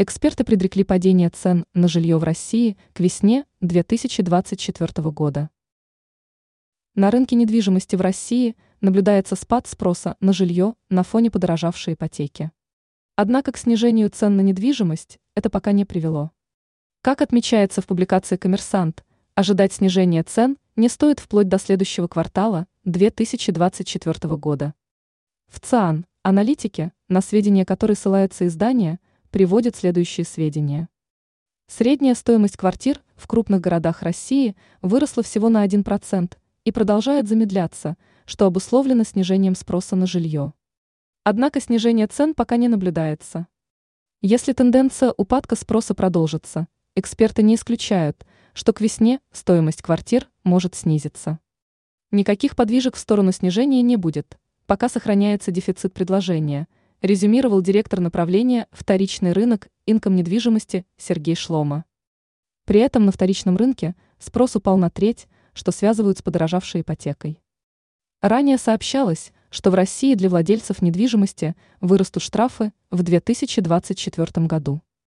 Эксперты предрекли падение цен на жилье в России к весне 2024 года. На рынке недвижимости в России наблюдается спад спроса на жилье на фоне подорожавшей ипотеки. Однако к снижению цен на недвижимость это пока не привело. Как отмечается в публикации «Коммерсант», ожидать снижения цен не стоит вплоть до следующего квартала 2024 года. В ЦИАН аналитики, на сведения которой ссылаются издания, приводят следующие сведения. Средняя стоимость квартир в крупных городах России выросла всего на 1% и продолжает замедляться, что обусловлено снижением спроса на жилье. Однако снижение цен пока не наблюдается. Если тенденция упадка спроса продолжится, эксперты не исключают, что к весне стоимость квартир может снизиться. Никаких подвижек в сторону снижения не будет, пока сохраняется дефицит предложения – резюмировал директор направления «Вторичный рынок инком недвижимости» Сергей Шлома. При этом на вторичном рынке спрос упал на треть, что связывают с подорожавшей ипотекой. Ранее сообщалось, что в России для владельцев недвижимости вырастут штрафы в 2024 году.